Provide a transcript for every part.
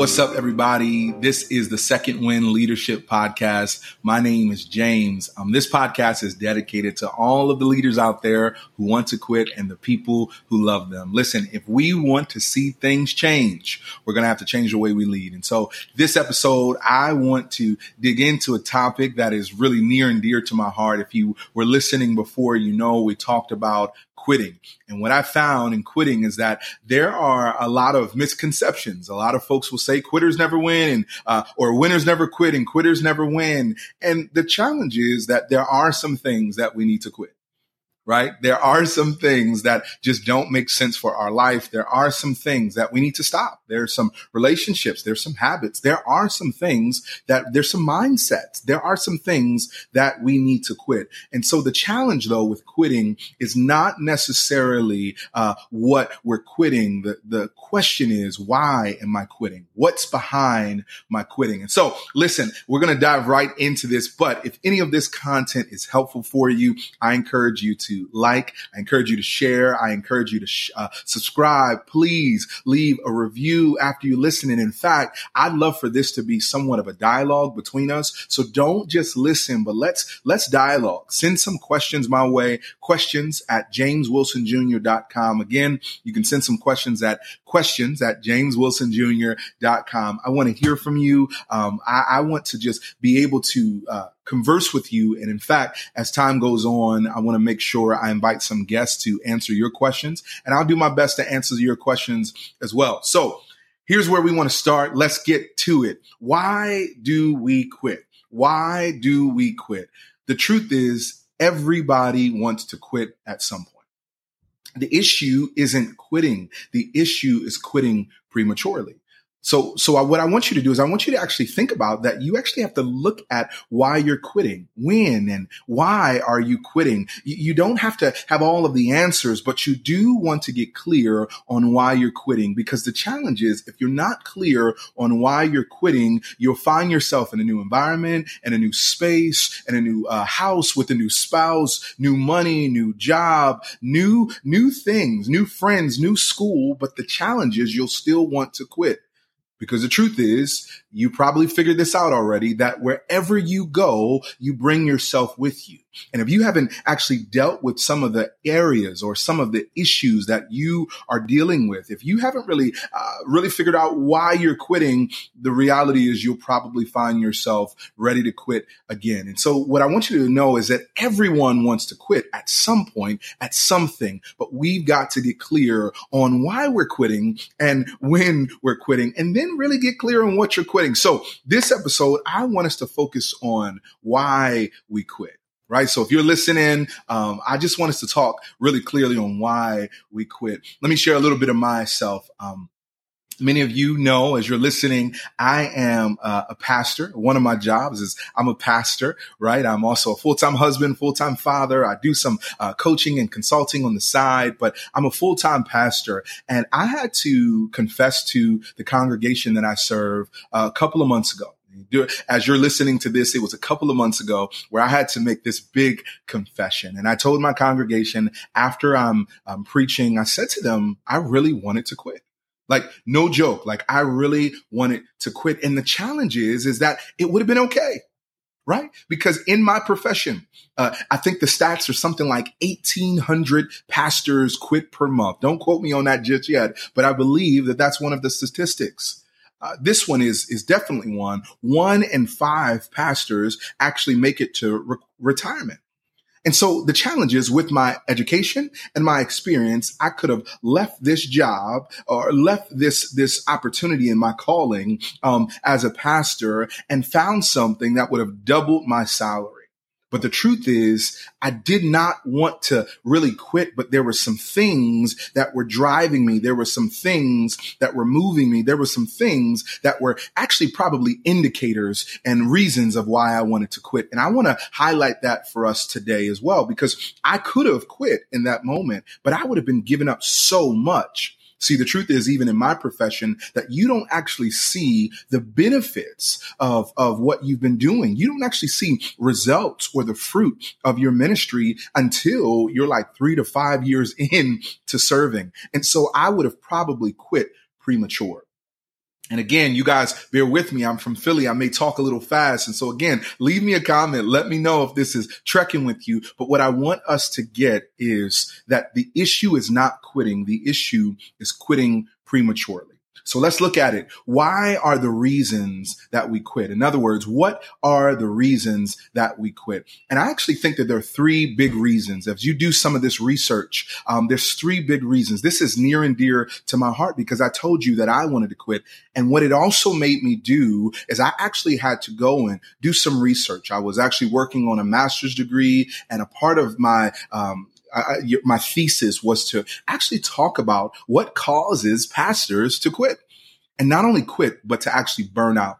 What's up, everybody? This is the Second Win Leadership Podcast. My name is James. Um, this podcast is dedicated to all of the leaders out there who want to quit and the people who love them. Listen, if we want to see things change, we're going to have to change the way we lead. And so this episode, I want to dig into a topic that is really near and dear to my heart. If you were listening before, you know, we talked about quitting. And what I found in quitting is that there are a lot of misconceptions. A lot of folks will say quitters never win and, uh, or winners never quit and quitters never win. And the challenge is that there are some things that we need to quit right? There are some things that just don't make sense for our life. There are some things that we need to stop. There are some relationships. There's some habits. There are some things that there's some mindsets. There are some things that we need to quit. And so the challenge though with quitting is not necessarily uh, what we're quitting. The, the question is, why am I quitting? What's behind my quitting? And so listen, we're going to dive right into this, but if any of this content is helpful for you, I encourage you to like. I encourage you to share. I encourage you to sh- uh, subscribe. Please leave a review after you listen. And in fact, I'd love for this to be somewhat of a dialogue between us. So don't just listen, but let's, let's dialogue. Send some questions my way. Questions at jameswilsonjr.com. Again, you can send some questions at questions at jameswilsonjr.com. I want to hear from you. Um, I, I, want to just be able to, uh, converse with you. And in fact, as time goes on, I want to make sure I invite some guests to answer your questions and I'll do my best to answer your questions as well. So here's where we want to start. Let's get to it. Why do we quit? Why do we quit? The truth is everybody wants to quit at some point. The issue isn't quitting. The issue is quitting prematurely. So, so I, what I want you to do is I want you to actually think about that. You actually have to look at why you're quitting, when and why are you quitting? You, you don't have to have all of the answers, but you do want to get clear on why you're quitting because the challenge is if you're not clear on why you're quitting, you'll find yourself in a new environment and a new space and a new uh, house with a new spouse, new money, new job, new, new things, new friends, new school. But the challenge is you'll still want to quit. Because the truth is, you probably figured this out already that wherever you go, you bring yourself with you. And if you haven't actually dealt with some of the areas or some of the issues that you are dealing with, if you haven't really, uh, really figured out why you're quitting, the reality is you'll probably find yourself ready to quit again. And so what I want you to know is that everyone wants to quit at some point, at something, but we've got to get clear on why we're quitting and when we're quitting and then really get clear on what you're quitting. So this episode, I want us to focus on why we quit right? So if you're listening, um, I just want us to talk really clearly on why we quit. Let me share a little bit of myself. Um, Many of you know as you're listening, I am uh, a pastor. One of my jobs is I'm a pastor, right? I'm also a full-time husband, full-time father. I do some uh, coaching and consulting on the side, but I'm a full-time pastor. And I had to confess to the congregation that I serve uh, a couple of months ago as you're listening to this, it was a couple of months ago where I had to make this big confession. And I told my congregation after I'm, I'm preaching, I said to them, I really wanted to quit. Like, no joke. Like, I really wanted to quit. And the challenge is, is that it would have been okay. Right? Because in my profession, uh, I think the stats are something like 1800 pastors quit per month. Don't quote me on that just yet, but I believe that that's one of the statistics. Uh, this one is is definitely one. One in five pastors actually make it to re- retirement. And so the challenge is with my education and my experience, I could have left this job or left this, this opportunity in my calling, um, as a pastor and found something that would have doubled my salary. But the truth is, I did not want to really quit, but there were some things that were driving me. There were some things that were moving me. There were some things that were actually probably indicators and reasons of why I wanted to quit. And I want to highlight that for us today as well, because I could have quit in that moment, but I would have been giving up so much See, the truth is, even in my profession, that you don't actually see the benefits of, of what you've been doing. You don't actually see results or the fruit of your ministry until you're like three to five years in to serving. And so I would have probably quit premature. And again, you guys bear with me. I'm from Philly. I may talk a little fast. And so again, leave me a comment. Let me know if this is trekking with you. But what I want us to get is that the issue is not quitting. The issue is quitting prematurely. So let's look at it. Why are the reasons that we quit? In other words, what are the reasons that we quit? And I actually think that there are three big reasons. As you do some of this research, um, there's three big reasons. This is near and dear to my heart because I told you that I wanted to quit. And what it also made me do is I actually had to go and do some research. I was actually working on a master's degree and a part of my, um, I, my thesis was to actually talk about what causes pastors to quit and not only quit, but to actually burn out.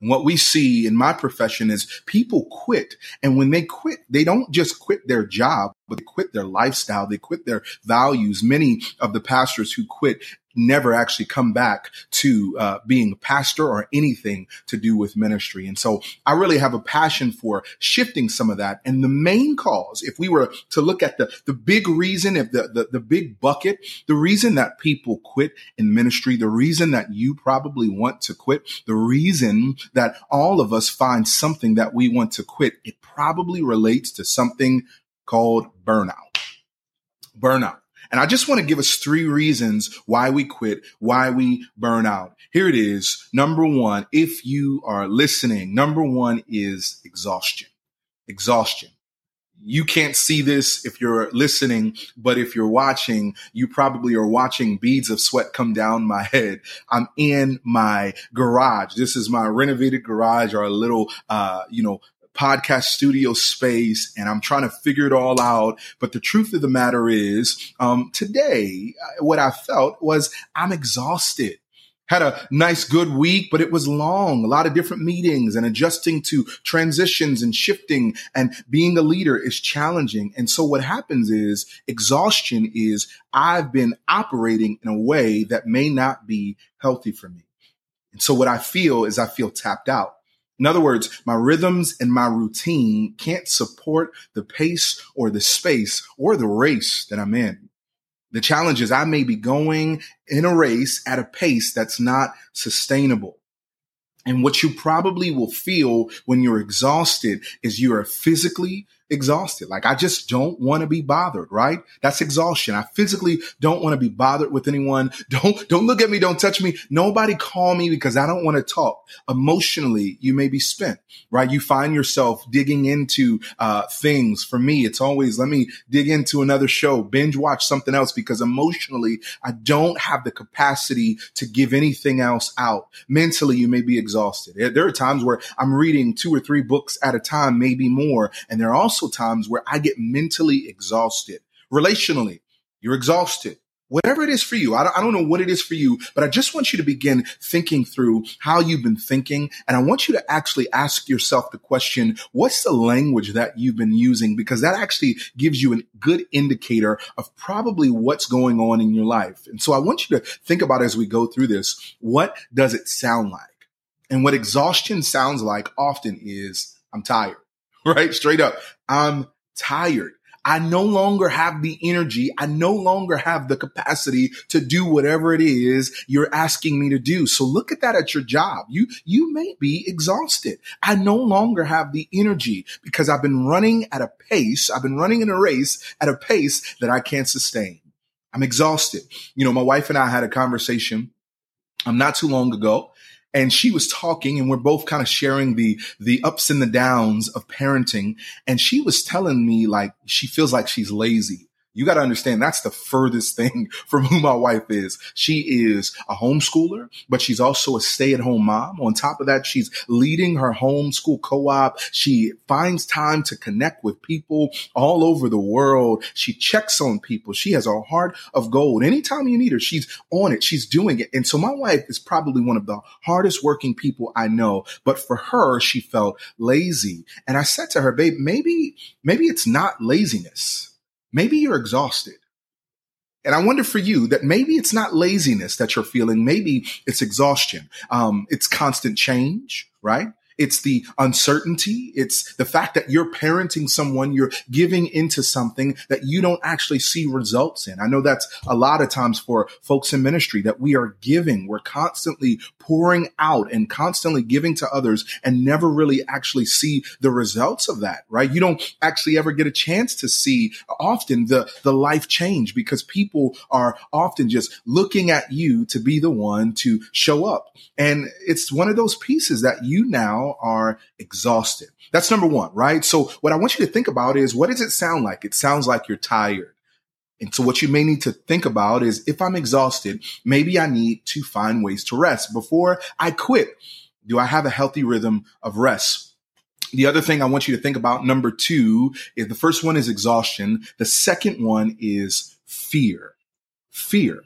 And what we see in my profession is people quit. And when they quit, they don't just quit their job, but they quit their lifestyle. They quit their values. Many of the pastors who quit never actually come back to uh, being a pastor or anything to do with ministry. And so I really have a passion for shifting some of that. And the main cause, if we were to look at the, the big reason, if the, the, the big bucket, the reason that people quit in ministry, the reason that you probably want to quit, the reason that all of us find something that we want to quit, it probably relates to something called burnout. Burnout. And I just want to give us three reasons why we quit, why we burn out. Here it is. Number one, if you are listening, number one is exhaustion. Exhaustion. You can't see this if you're listening, but if you're watching, you probably are watching beads of sweat come down my head. I'm in my garage. This is my renovated garage or a little, uh, you know, podcast studio space and I'm trying to figure it all out. But the truth of the matter is, um, today, uh, what I felt was I'm exhausted. Had a nice, good week, but it was long, a lot of different meetings and adjusting to transitions and shifting and being a leader is challenging. And so what happens is exhaustion is I've been operating in a way that may not be healthy for me. And so what I feel is I feel tapped out. In other words, my rhythms and my routine can't support the pace or the space or the race that I'm in. The challenge is I may be going in a race at a pace that's not sustainable. And what you probably will feel when you're exhausted is you are physically exhausted. Like I just don't want to be bothered, right? That's exhaustion. I physically don't want to be bothered with anyone. Don't, don't look at me. Don't touch me. Nobody call me because I don't want to talk. Emotionally, you may be spent, right? You find yourself digging into, uh, things. For me, it's always, let me dig into another show, binge watch something else because emotionally, I don't have the capacity to give anything else out. Mentally, you may be exhausted. There are times where I'm reading two or three books at a time, maybe more. And there are also also times where I get mentally exhausted. Relationally, you're exhausted. Whatever it is for you, I don't, I don't know what it is for you, but I just want you to begin thinking through how you've been thinking. And I want you to actually ask yourself the question, what's the language that you've been using? Because that actually gives you a good indicator of probably what's going on in your life. And so I want you to think about as we go through this, what does it sound like? And what exhaustion sounds like often is I'm tired. right? Straight up. I'm tired. I no longer have the energy. I no longer have the capacity to do whatever it is you're asking me to do. So look at that at your job. You, you may be exhausted. I no longer have the energy because I've been running at a pace. I've been running in a race at a pace that I can't sustain. I'm exhausted. You know, my wife and I had a conversation um, not too long ago and she was talking and we're both kind of sharing the the ups and the downs of parenting. And she was telling me like she feels like she's lazy you got to understand that's the furthest thing from who my wife is. She is a homeschooler, but she's also a stay at home mom. On top of that, she's leading her homeschool co-op. She finds time to connect with people all over the world. She checks on people. She has a heart of gold. Anytime you need her, she's on it. She's doing it. And so my wife is probably one of the hardest working people I know, but for her, she felt lazy. And I said to her, babe, maybe, maybe it's not laziness maybe you're exhausted. And I wonder for you that maybe it's not laziness that you're feeling. Maybe it's exhaustion. Um, it's constant change, right? It's the uncertainty. It's the fact that you're parenting someone, you're giving into something that you don't actually see results in. I know that's a lot of times for folks in ministry that we are giving. We're constantly pouring out and constantly giving to others and never really actually see the results of that, right? You don't actually ever get a chance to see often the, the life change because people are often just looking at you to be the one to show up. And it's one of those pieces that you now are exhausted. That's number one, right? So what I want you to think about is what does it sound like? It sounds like you're tired. And so what you may need to think about is if I'm exhausted, maybe I need to find ways to rest before I quit. Do I have a healthy rhythm of rest? The other thing I want you to think about, number two, is the first one is exhaustion. The second one is fear. Fear.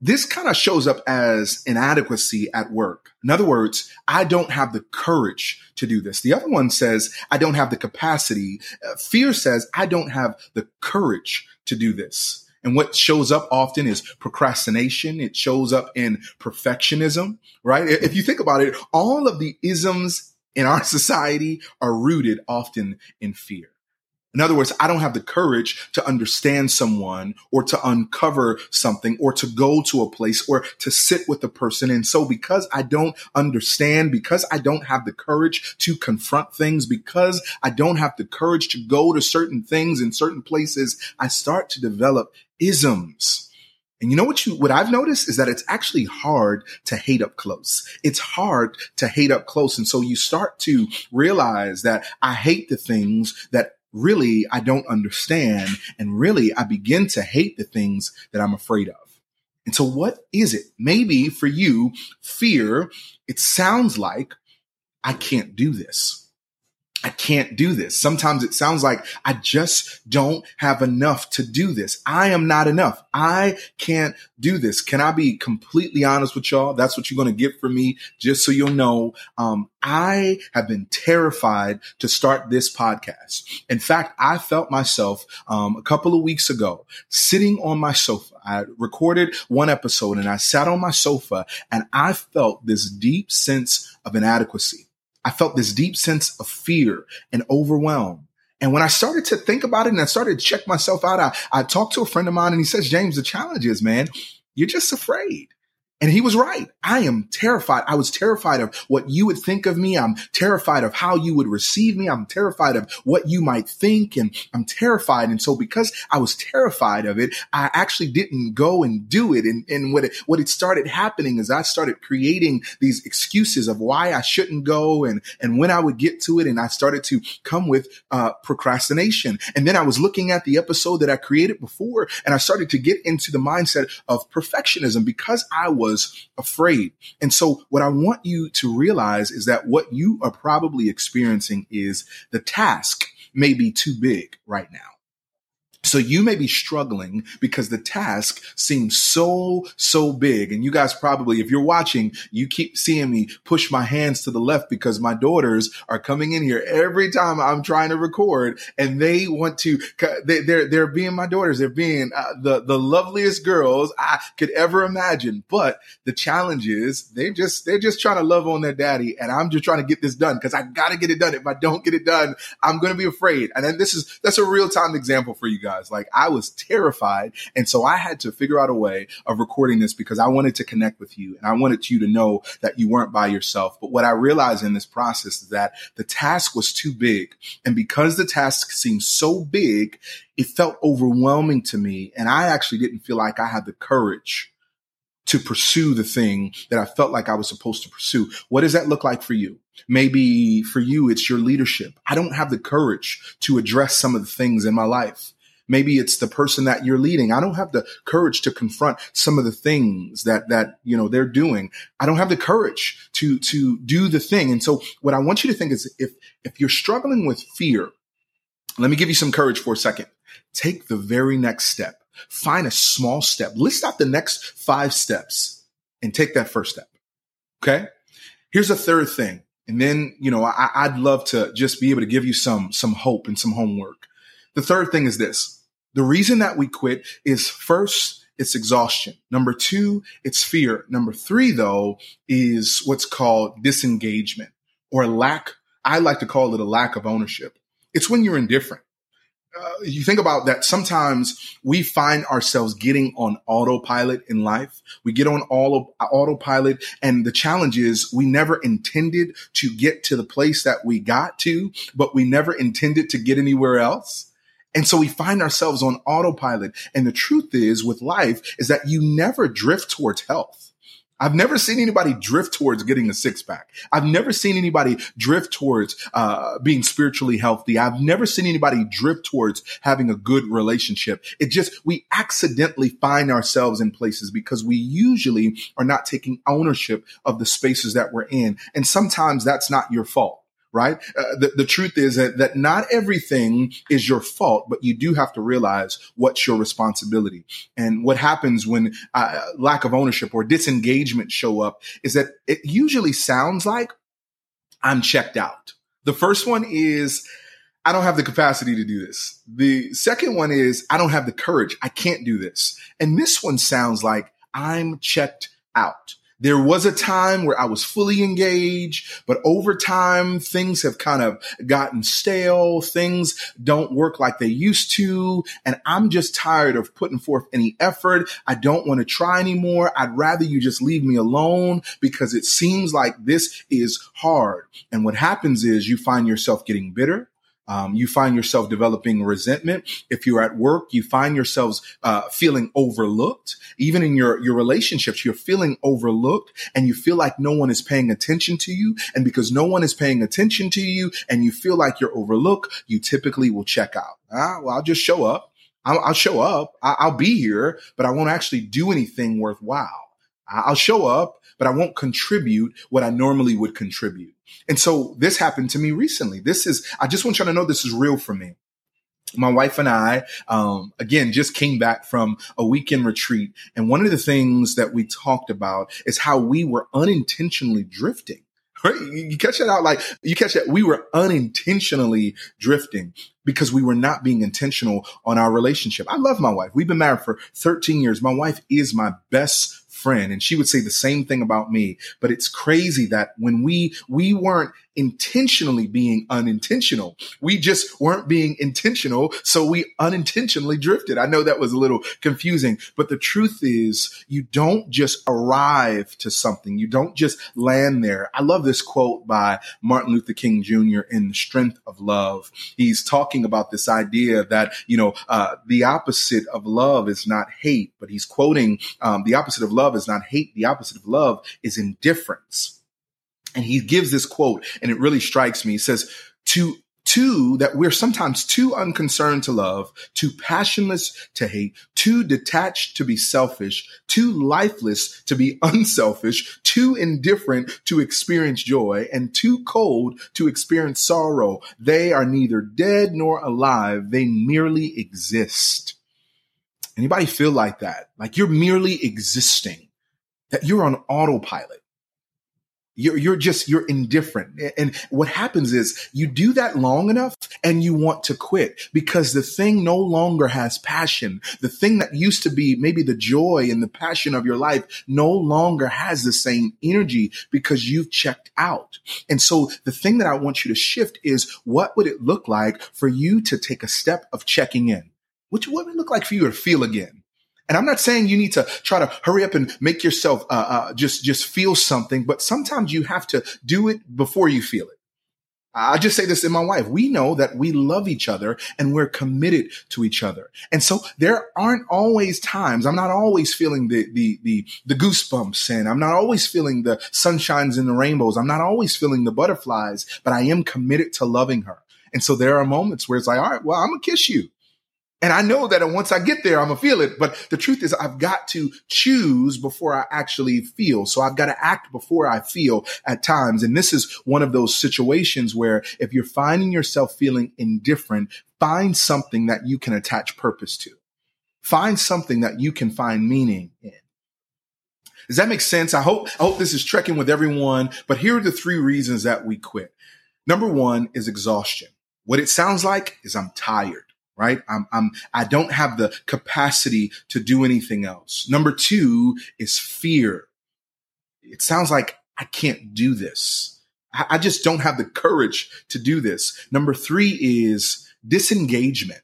This kind of shows up as inadequacy at work. In other words, I don't have the courage to do this. The other one says, I don't have the capacity. Uh, fear says, I don't have the courage to do this. And what shows up often is procrastination. It shows up in perfectionism, right? If you think about it, all of the isms in our society are rooted often in fear. In other words, I don't have the courage to understand someone or to uncover something or to go to a place or to sit with a person. And so because I don't understand, because I don't have the courage to confront things, because I don't have the courage to go to certain things in certain places, I start to develop isms. And you know what you, what I've noticed is that it's actually hard to hate up close. It's hard to hate up close. And so you start to realize that I hate the things that really I don't understand. And really I begin to hate the things that I'm afraid of. And so what is it? Maybe for you, fear, it sounds like I can't do this. I can't do this. Sometimes it sounds like I just don't have enough to do this. I am not enough. I can't do this. Can I be completely honest with y'all? That's what you're going to get from me. Just so you'll know, um, I have been terrified to start this podcast. In fact, I felt myself um, a couple of weeks ago sitting on my sofa. I recorded one episode and I sat on my sofa and I felt this deep sense of inadequacy. I felt this deep sense of fear and overwhelm. And when I started to think about it and I started to check myself out, I, I talked to a friend of mine and he says, James, the challenge is, man, you're just afraid. And he was right. I am terrified. I was terrified of what you would think of me. I'm terrified of how you would receive me. I'm terrified of what you might think. And I'm terrified. And so because I was terrified of it, I actually didn't go and do it. And, and what it, what it started happening is I started creating these excuses of why I shouldn't go and, and when I would get to it. And I started to come with, uh, procrastination. And then I was looking at the episode that I created before and I started to get into the mindset of perfectionism because I was was afraid. And so what I want you to realize is that what you are probably experiencing is the task may be too big right now. So you may be struggling because the task seems so, so big. And you guys probably, if you're watching, you keep seeing me push my hands to the left because my daughters are coming in here every time I'm trying to record and they want to, they, are they're being my daughters. They're being uh, the, the loveliest girls I could ever imagine. But the challenge is they just, they're just trying to love on their daddy. And I'm just trying to get this done because I got to get it done. If I don't get it done, I'm going to be afraid. And then this is, that's a real time example for you guys guys. Like I was terrified. And so I had to figure out a way of recording this because I wanted to connect with you and I wanted you to know that you weren't by yourself. But what I realized in this process is that the task was too big. And because the task seemed so big, it felt overwhelming to me. And I actually didn't feel like I had the courage to pursue the thing that I felt like I was supposed to pursue. What does that look like for you? Maybe for you, it's your leadership. I don't have the courage to address some of the things in my life. Maybe it's the person that you're leading. I don't have the courage to confront some of the things that, that, you know, they're doing. I don't have the courage to, to do the thing. And so what I want you to think is if, if you're struggling with fear, let me give you some courage for a second. Take the very next step. Find a small step. List out the next five steps and take that first step. Okay. Here's a third thing. And then, you know, I, would love to just be able to give you some, some hope and some homework. The third thing is this. The reason that we quit is first, it's exhaustion. Number two, it's fear. Number three, though, is what's called disengagement or lack. I like to call it a lack of ownership. It's when you're indifferent. Uh, you think about that sometimes we find ourselves getting on autopilot in life. We get on all of autopilot and the challenge is we never intended to get to the place that we got to, but we never intended to get anywhere else. And so we find ourselves on autopilot. And the truth is with life is that you never drift towards health. I've never seen anybody drift towards getting a six pack. I've never seen anybody drift towards uh, being spiritually healthy. I've never seen anybody drift towards having a good relationship. It just, we accidentally find ourselves in places because we usually are not taking ownership of the spaces that we're in. And sometimes that's not your fault right? Uh, the, the truth is that, that not everything is your fault, but you do have to realize what's your responsibility. And what happens when uh, lack of ownership or disengagement show up is that it usually sounds like I'm checked out. The first one is, I don't have the capacity to do this. The second one is, I don't have the courage. I can't do this. And this one sounds like I'm checked out. There was a time where I was fully engaged, but over time, things have kind of gotten stale. Things don't work like they used to. And I'm just tired of putting forth any effort. I don't want to try anymore. I'd rather you just leave me alone because it seems like this is hard. And what happens is you find yourself getting bitter. Um, you find yourself developing resentment. If you're at work, you find yourselves uh, feeling overlooked. Even in your your relationships, you're feeling overlooked, and you feel like no one is paying attention to you. And because no one is paying attention to you, and you feel like you're overlooked, you typically will check out. Ah, well, I'll just show up. I'll, I'll show up. I'll be here, but I won't actually do anything worthwhile. I'll show up, but I won't contribute what I normally would contribute. And so this happened to me recently. This is, I just want you to know this is real for me. My wife and I, um, again, just came back from a weekend retreat. And one of the things that we talked about is how we were unintentionally drifting. Right? You catch that out like you catch that we were unintentionally drifting because we were not being intentional on our relationship. I love my wife. We've been married for 13 years. My wife is my best friend and she would say the same thing about me. But it's crazy that when we, we weren't intentionally being unintentional. We just weren't being intentional. So we unintentionally drifted. I know that was a little confusing, but the truth is you don't just arrive to something. You don't just land there. I love this quote by Martin Luther King Jr. in The Strength of Love. He's talking about this idea that, you know, uh, the opposite of love is not hate, but he's quoting, um, the opposite of love is not hate. The opposite of love is indifference. And he gives this quote and it really strikes me. He says, to Two, that we're sometimes too unconcerned to love, too passionless to hate, too detached to be selfish, too lifeless to be unselfish, too indifferent to experience joy, and too cold to experience sorrow. They are neither dead nor alive. They merely exist. Anybody feel like that? Like you're merely existing, that you're on autopilot. You're, you're just, you're indifferent. And what happens is you do that long enough and you want to quit because the thing no longer has passion. The thing that used to be maybe the joy and the passion of your life no longer has the same energy because you've checked out. And so the thing that I want you to shift is what would it look like for you to take a step of checking in? Which what would it look like for you to feel again? And I'm not saying you need to try to hurry up and make yourself uh, uh, just just feel something, but sometimes you have to do it before you feel it. I just say this in my wife. We know that we love each other and we're committed to each other. And so there aren't always times. I'm not always feeling the, the, the, the goosebumps and I'm not always feeling the sunshines and the rainbows. I'm not always feeling the butterflies, but I am committed to loving her. And so there are moments where it's like, all right, well, I'm going to kiss you. And I know that once I get there, I'm gonna feel it. But the truth is I've got to choose before I actually feel. So I've got to act before I feel at times. And this is one of those situations where if you're finding yourself feeling indifferent, find something that you can attach purpose to. Find something that you can find meaning in. Does that make sense? I hope, I hope this is trekking with everyone, but here are the three reasons that we quit. Number one is exhaustion. What it sounds like is I'm tired right? I'm, I'm, I don't have the capacity to do anything else. Number two is fear. It sounds like I can't do this. I just don't have the courage to do this. Number three is disengagement.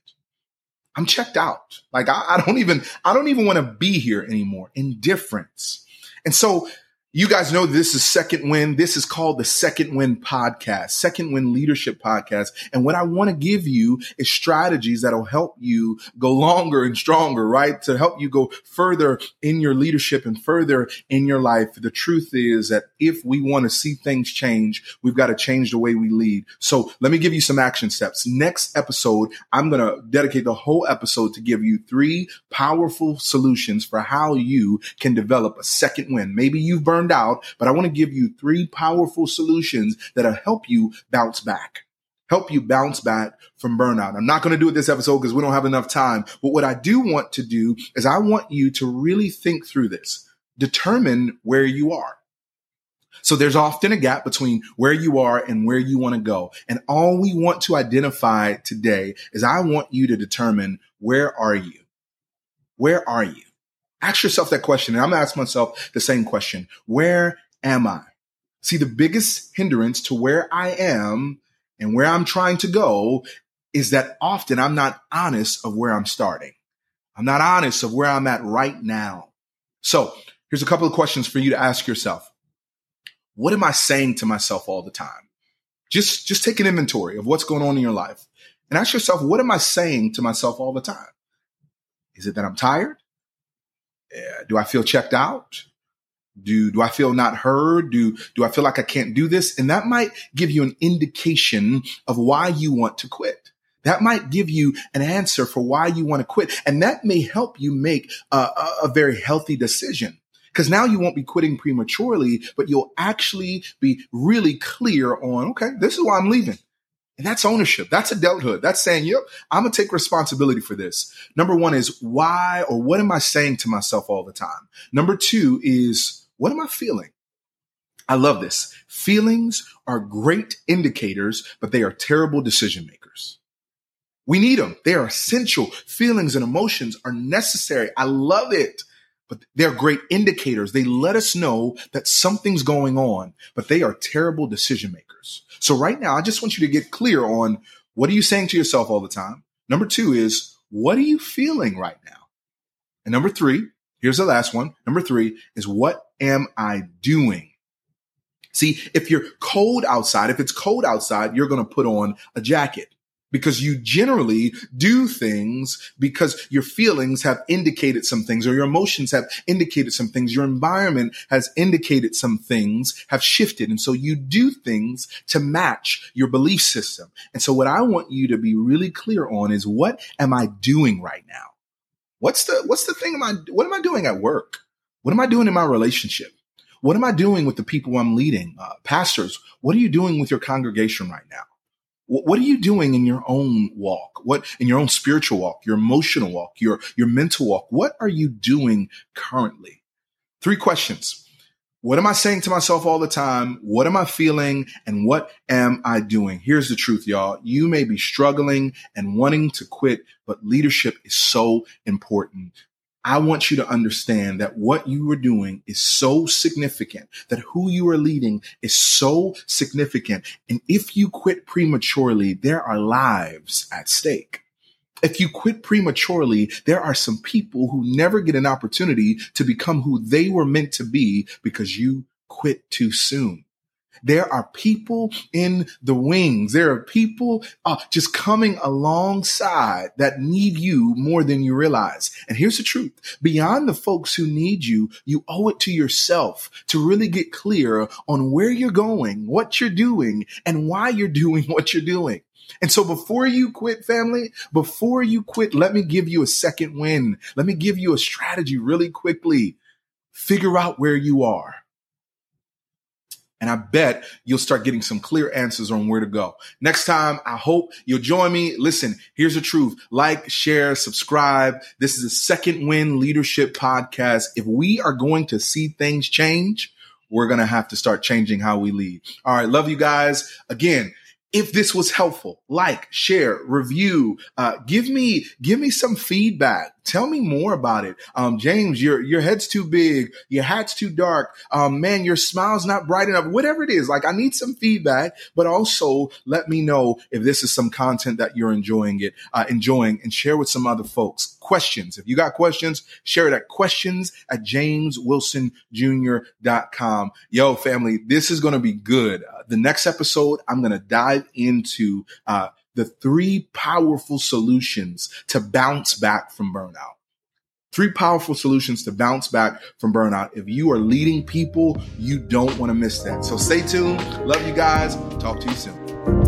I'm checked out. Like I, I don't even, I don't even want to be here anymore. Indifference. And so you guys know this is Second Win. This is called the Second Win podcast, Second Win Leadership Podcast. And what I want to give you is strategies that'll help you go longer and stronger, right? To help you go further in your leadership and further in your life. The truth is that if we want to see things change, we've got to change the way we lead. So let me give you some action steps. Next episode, I'm going to dedicate the whole episode to give you three powerful solutions for how you can develop a second win. Maybe you've burned burned out, but I want to give you three powerful solutions that'll help you bounce back. Help you bounce back from burnout. I'm not going to do it this episode because we don't have enough time. But what I do want to do is I want you to really think through this. Determine where you are. So there's often a gap between where you are and where you want to go. And all we want to identify today is I want you to determine where are you? Where are you? Ask yourself that question. And I'm going to ask myself the same question. Where am I? See, the biggest hindrance to where I am and where I'm trying to go is that often I'm not honest of where I'm starting. I'm not honest of where I'm at right now. So here's a couple of questions for you to ask yourself. What am I saying to myself all the time? Just, just take an inventory of what's going on in your life and ask yourself, what am I saying to myself all the time? Is it that I'm tired? Uh, do I feel checked out? Do, do I feel not heard? Do, do I feel like I can't do this? And that might give you an indication of why you want to quit. That might give you an answer for why you want to quit. And that may help you make a, a very healthy decision. Because now you won't be quitting prematurely, but you'll actually be really clear on, okay, this is why I'm leaving. And that's ownership. That's adulthood. That's saying, yep, I'm going to take responsibility for this. Number one is why or what am I saying to myself all the time? Number two is what am I feeling? I love this. Feelings are great indicators, but they are terrible decision makers. We need them. They are essential. Feelings and emotions are necessary. I love it but they're great indicators. They let us know that something's going on, but they are terrible decision makers. So right now, I just want you to get clear on what are you saying to yourself all the time? Number two is, what are you feeling right now? And number three, here's the last one. Number three is, what am I doing? See, if you're cold outside, if it's cold outside, you're going to put on a jacket because you generally do things because your feelings have indicated some things or your emotions have indicated some things. Your environment has indicated some things have shifted. And so you do things to match your belief system. And so what I want you to be really clear on is what am I doing right now? What's the, what's the thing am I, what am I doing at work? What am I doing in my relationship? What am I doing with the people I'm leading? Uh, pastors, what are you doing with your congregation right now? What are you doing in your own walk? What in your own spiritual walk, your emotional walk, your, your mental walk? What are you doing currently? Three questions. What am I saying to myself all the time? What am I feeling? And what am I doing? Here's the truth, y'all. You may be struggling and wanting to quit, but leadership is so important. I want you to understand that what you are doing is so significant, that who you are leading is so significant. And if you quit prematurely, there are lives at stake. If you quit prematurely, there are some people who never get an opportunity to become who they were meant to be because you quit too soon. There are people in the wings. There are people uh, just coming alongside that need you more than you realize. And here's the truth. Beyond the folks who need you, you owe it to yourself to really get clear on where you're going, what you're doing, and why you're doing what you're doing. And so before you quit, family, before you quit, let me give you a second win. Let me give you a strategy really quickly. Figure out where you are. And I bet you'll start getting some clear answers on where to go. Next time, I hope you'll join me. Listen, here's the truth. Like, share, subscribe. This is a second win leadership podcast. If we are going to see things change, we're going to have to start changing how we lead. All right. Love you guys. Again, if this was helpful, like, share, review, uh, give me, give me some feedback. Tell me more about it. Um, James, your, your head's too big. Your hat's too dark. Um, man, your smile's not bright enough. Whatever it is, like I need some feedback, but also let me know if this is some content that you're enjoying it, uh, enjoying and share with some other folks. Questions. If you got questions, share it at questions at jameswilsonjr.com. Yo, family, this is going to be good. Uh, the next episode, I'm going to dive into, uh, the three powerful solutions to bounce back from burnout. Three powerful solutions to bounce back from burnout. If you are leading people, you don't want to miss that. So stay tuned. Love you guys. Talk to you soon.